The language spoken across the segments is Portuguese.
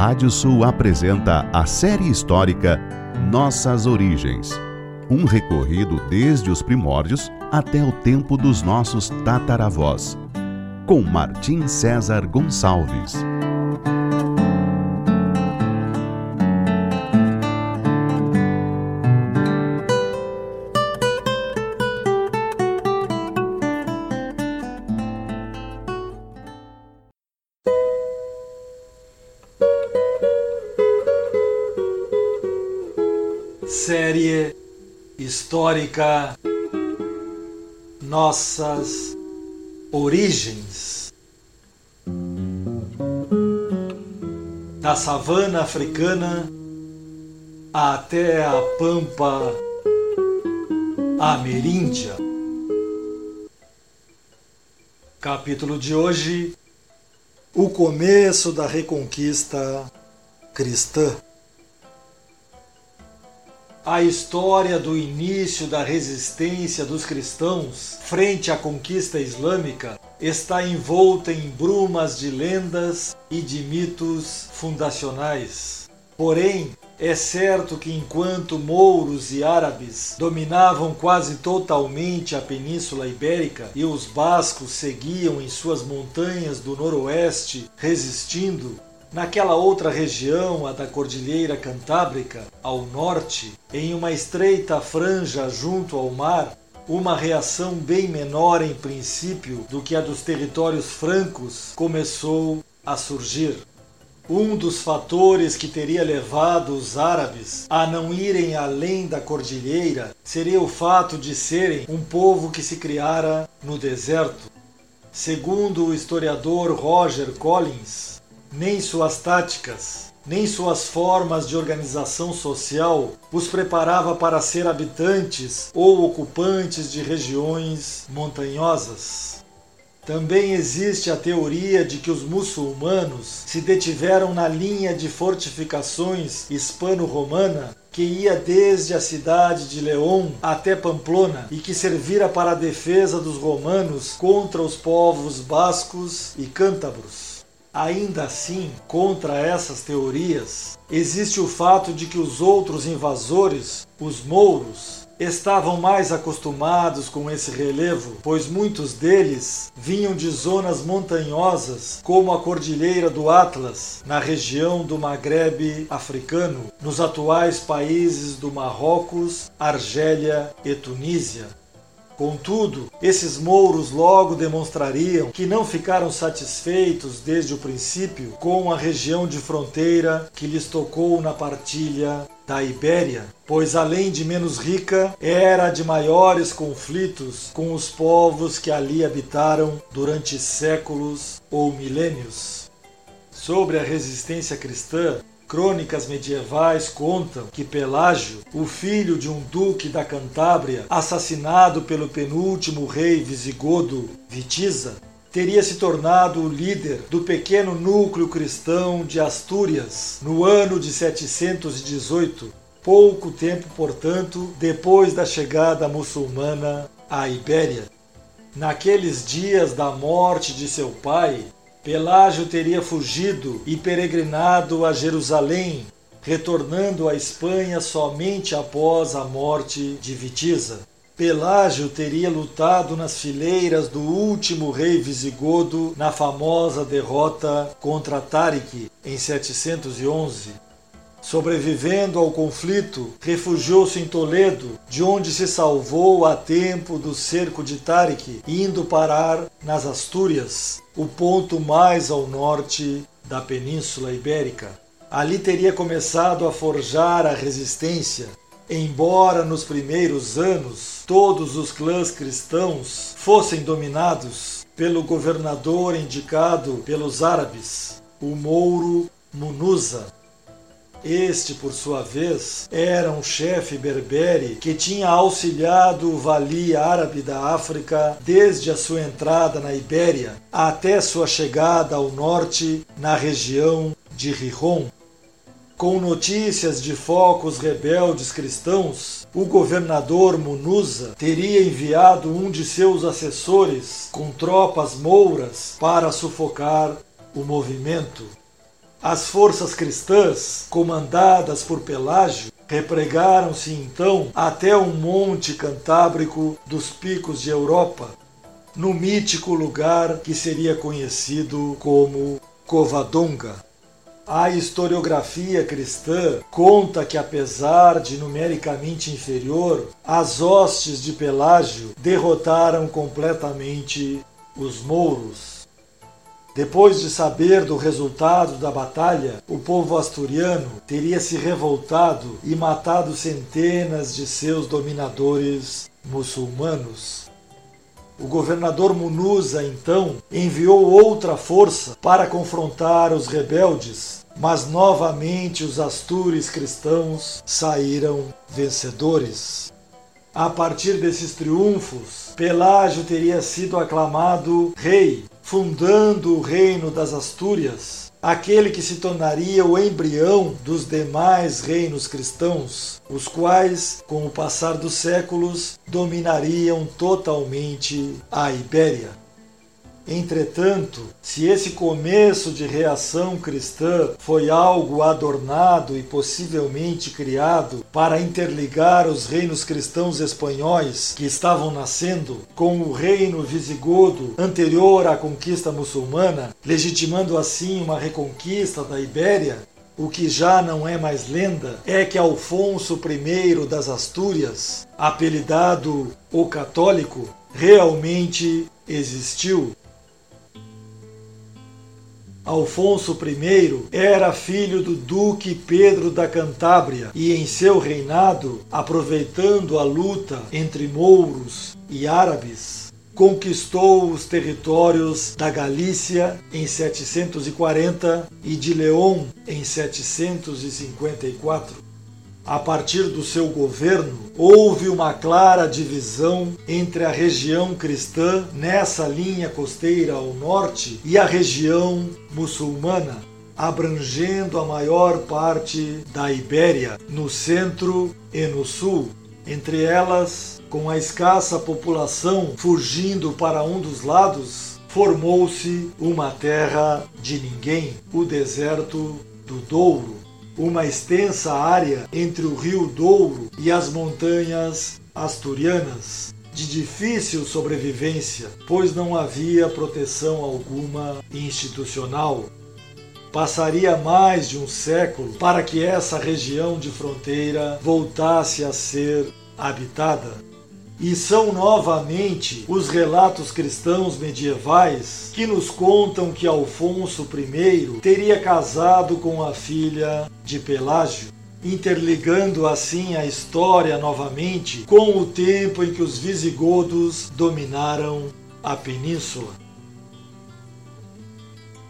Rádio Sul apresenta a série histórica Nossas Origens. Um recorrido desde os primórdios até o tempo dos nossos tataravós. Com Martim César Gonçalves. Série histórica Nossas Origens. Da savana africana até a pampa ameríndia. Capítulo de hoje: O começo da reconquista cristã. A história do início da resistência dos cristãos frente à conquista islâmica está envolta em brumas de lendas e de mitos fundacionais. Porém, é certo que enquanto mouros e árabes dominavam quase totalmente a Península Ibérica e os bascos seguiam em suas montanhas do noroeste resistindo, Naquela outra região, a da Cordilheira Cantábrica, ao norte, em uma estreita franja junto ao mar, uma reação bem menor em princípio do que a dos territórios francos começou a surgir. Um dos fatores que teria levado os árabes a não irem além da cordilheira seria o fato de serem um povo que se criara no deserto. Segundo o historiador Roger Collins, nem suas táticas, nem suas formas de organização social os preparava para ser habitantes ou ocupantes de regiões montanhosas. Também existe a teoria de que os muçulmanos se detiveram na linha de fortificações hispano-romana que ia desde a cidade de León até Pamplona e que servira para a defesa dos romanos contra os povos bascos e cântabros. Ainda assim, contra essas teorias, existe o fato de que os outros invasores, os mouros, estavam mais acostumados com esse relevo, pois muitos deles vinham de zonas montanhosas, como a Cordilheira do Atlas, na região do Maghreb africano, nos atuais países do Marrocos, Argélia e Tunísia. Contudo, esses mouros logo demonstrariam que não ficaram satisfeitos desde o princípio com a região de fronteira que lhes tocou na partilha da Ibéria, pois além de menos rica, era de maiores conflitos com os povos que ali habitaram durante séculos ou milênios. Sobre a resistência cristã, Crônicas medievais contam que Pelágio, o filho de um duque da Cantábria, assassinado pelo penúltimo rei visigodo Vitiza, teria se tornado o líder do pequeno núcleo cristão de Astúrias no ano de 718, pouco tempo, portanto, depois da chegada muçulmana à Ibéria. Naqueles dias da morte de seu pai, Pelágio teria fugido e peregrinado a Jerusalém, retornando à Espanha somente após a morte de Vitiza. Pelágio teria lutado nas fileiras do último rei visigodo na famosa derrota contra Tárique em 711. Sobrevivendo ao conflito, refugiou-se em Toledo, de onde se salvou a tempo do cerco de Tariq, indo parar nas Astúrias, o ponto mais ao norte da Península Ibérica. Ali teria começado a forjar a resistência, embora nos primeiros anos todos os clãs cristãos fossem dominados pelo governador indicado pelos árabes, o mouro Munuza este, por sua vez, era um chefe berbere que tinha auxiliado o vali árabe da África desde a sua entrada na Ibéria até sua chegada ao norte na região de Rihon. Com notícias de focos rebeldes cristãos, o governador Munuza teria enviado um de seus assessores com tropas mouras para sufocar o movimento. As forças cristãs, comandadas por Pelágio, repregaram-se então até o monte cantábrico dos picos de Europa, no mítico lugar que seria conhecido como Covadonga. A historiografia cristã conta que, apesar de numericamente inferior, as hostes de Pelágio derrotaram completamente os mouros. Depois de saber do resultado da batalha, o povo asturiano teria se revoltado e matado centenas de seus dominadores muçulmanos. O governador Munuza, então, enviou outra força para confrontar os rebeldes, mas novamente os astures cristãos saíram vencedores. A partir desses triunfos, Pelágio teria sido aclamado rei, fundando o reino das Astúrias, aquele que se tornaria o embrião dos demais reinos cristãos, os quais, com o passar dos séculos, dominariam totalmente a Ibéria. Entretanto, se esse começo de reação cristã foi algo adornado e possivelmente criado para interligar os reinos cristãos espanhóis que estavam nascendo com o reino visigodo anterior à conquista muçulmana, legitimando assim uma reconquista da Ibéria, o que já não é mais lenda é que Alfonso I das Astúrias, apelidado o Católico, realmente existiu Alfonso I era filho do Duque Pedro da Cantábria e, em seu reinado, aproveitando a luta entre mouros e árabes, conquistou os territórios da Galícia em 740 e de León em 754. A partir do seu governo, houve uma clara divisão entre a região cristã nessa linha costeira ao norte e a região muçulmana, abrangendo a maior parte da Ibéria, no centro e no sul. Entre elas, com a escassa população fugindo para um dos lados, formou-se uma terra de ninguém, o deserto do Douro uma extensa área entre o rio Douro e as montanhas asturianas, de difícil sobrevivência, pois não havia proteção alguma institucional. Passaria mais de um século para que essa região de fronteira voltasse a ser habitada. E são novamente os relatos cristãos medievais que nos contam que Alfonso I teria casado com a filha de Pelágio, interligando assim a história novamente com o tempo em que os visigodos dominaram a península.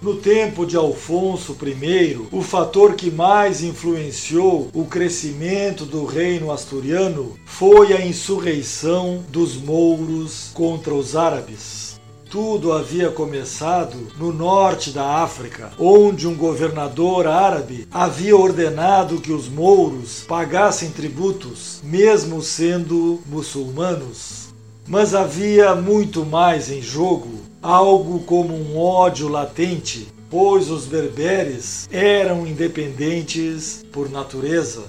No tempo de Alfonso I, o fator que mais influenciou o crescimento do reino asturiano foi a insurreição dos mouros contra os árabes. Tudo havia começado no norte da África, onde um governador árabe havia ordenado que os mouros pagassem tributos, mesmo sendo muçulmanos. Mas havia muito mais em jogo algo como um ódio latente, pois os berberes eram independentes por natureza.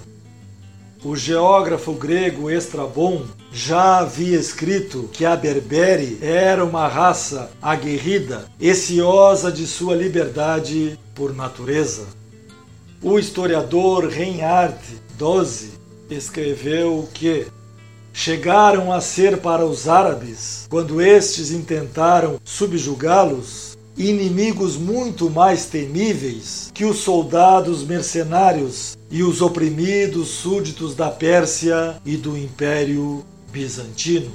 O geógrafo grego Estrabon já havia escrito que a Berbere era uma raça aguerrida ciosa de sua liberdade por natureza. O historiador Reinhard Dose escreveu que chegaram a ser para os árabes, quando estes intentaram subjugá-los, inimigos muito mais temíveis que os soldados mercenários e os oprimidos súditos da Pérsia e do Império Bizantino.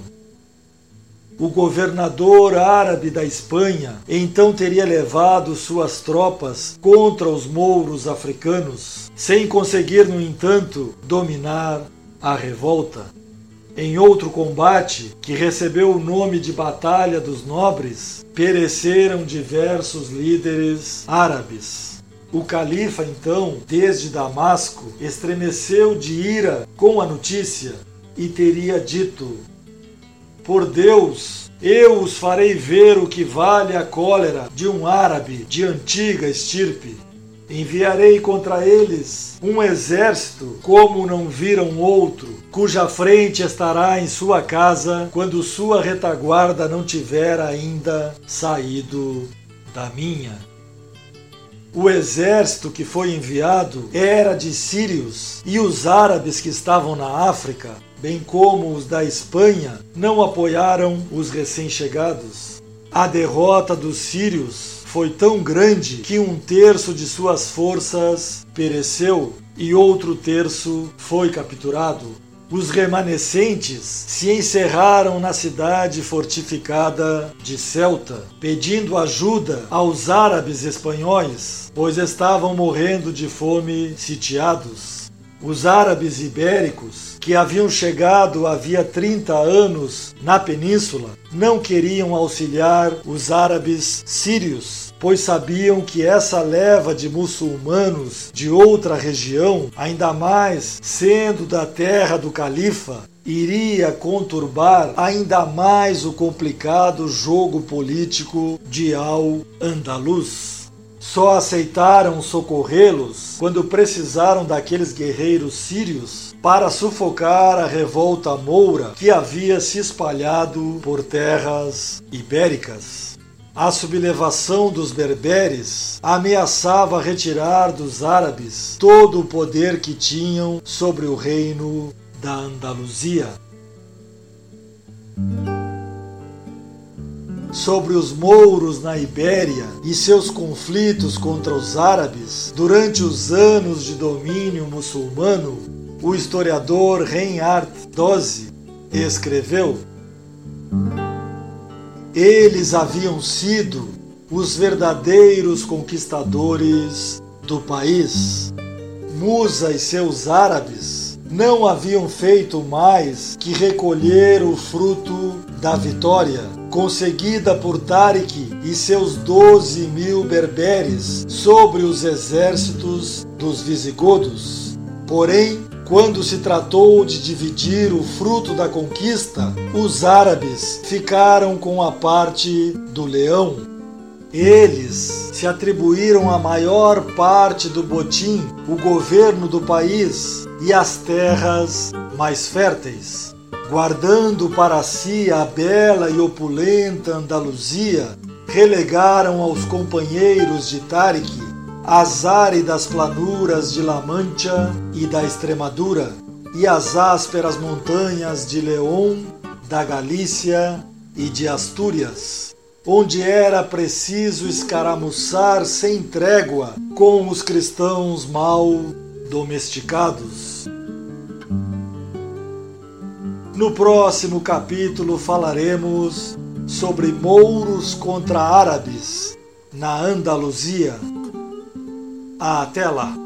O governador árabe da Espanha então teria levado suas tropas contra os mouros africanos, sem conseguir, no entanto, dominar a revolta. Em outro combate, que recebeu o nome de Batalha dos Nobres, pereceram diversos líderes árabes. O califa, então, desde Damasco, estremeceu de ira com a notícia e teria dito: Por Deus, eu os farei ver o que vale a cólera de um árabe de antiga estirpe. Enviarei contra eles um exército, como não viram outro, cuja frente estará em sua casa quando sua retaguarda não tiver ainda saído da minha. O exército que foi enviado era de sírios, e os árabes que estavam na África, bem como os da Espanha, não apoiaram os recém-chegados. A derrota dos sírios foi tão grande que um terço de suas forças pereceu e outro terço foi capturado. Os remanescentes se encerraram na cidade fortificada de Celta, pedindo ajuda aos árabes espanhóis, pois estavam morrendo de fome sitiados. Os árabes ibéricos, que haviam chegado havia 30 anos na península, não queriam auxiliar os árabes sírios pois sabiam que essa leva de muçulmanos de outra região, ainda mais sendo da terra do califa, iria conturbar ainda mais o complicado jogo político de Al-Andalus. Só aceitaram socorrê-los quando precisaram daqueles guerreiros sírios para sufocar a revolta moura que havia se espalhado por terras ibéricas. A sublevação dos berberes ameaçava retirar dos árabes todo o poder que tinham sobre o reino da Andaluzia. Sobre os mouros na Ibéria e seus conflitos contra os árabes durante os anos de domínio muçulmano, o historiador Reinhard Dose escreveu eles haviam sido os verdadeiros conquistadores do país. Musa e seus árabes não haviam feito mais que recolher o fruto da vitória conseguida por Tariq e seus doze mil berberes sobre os exércitos dos visigodos. Porém, quando se tratou de dividir o fruto da conquista, os árabes ficaram com a parte do leão. Eles se atribuíram a maior parte do botim, o governo do país e as terras mais férteis. Guardando para si a bela e opulenta Andaluzia, relegaram aos companheiros de Tariq as áridas planuras de La Mancha e da Extremadura, e as ásperas montanhas de León, da Galícia e de Astúrias, onde era preciso escaramuçar sem trégua com os cristãos mal domesticados. No próximo capítulo falaremos sobre mouros contra árabes na Andaluzia. Até lá!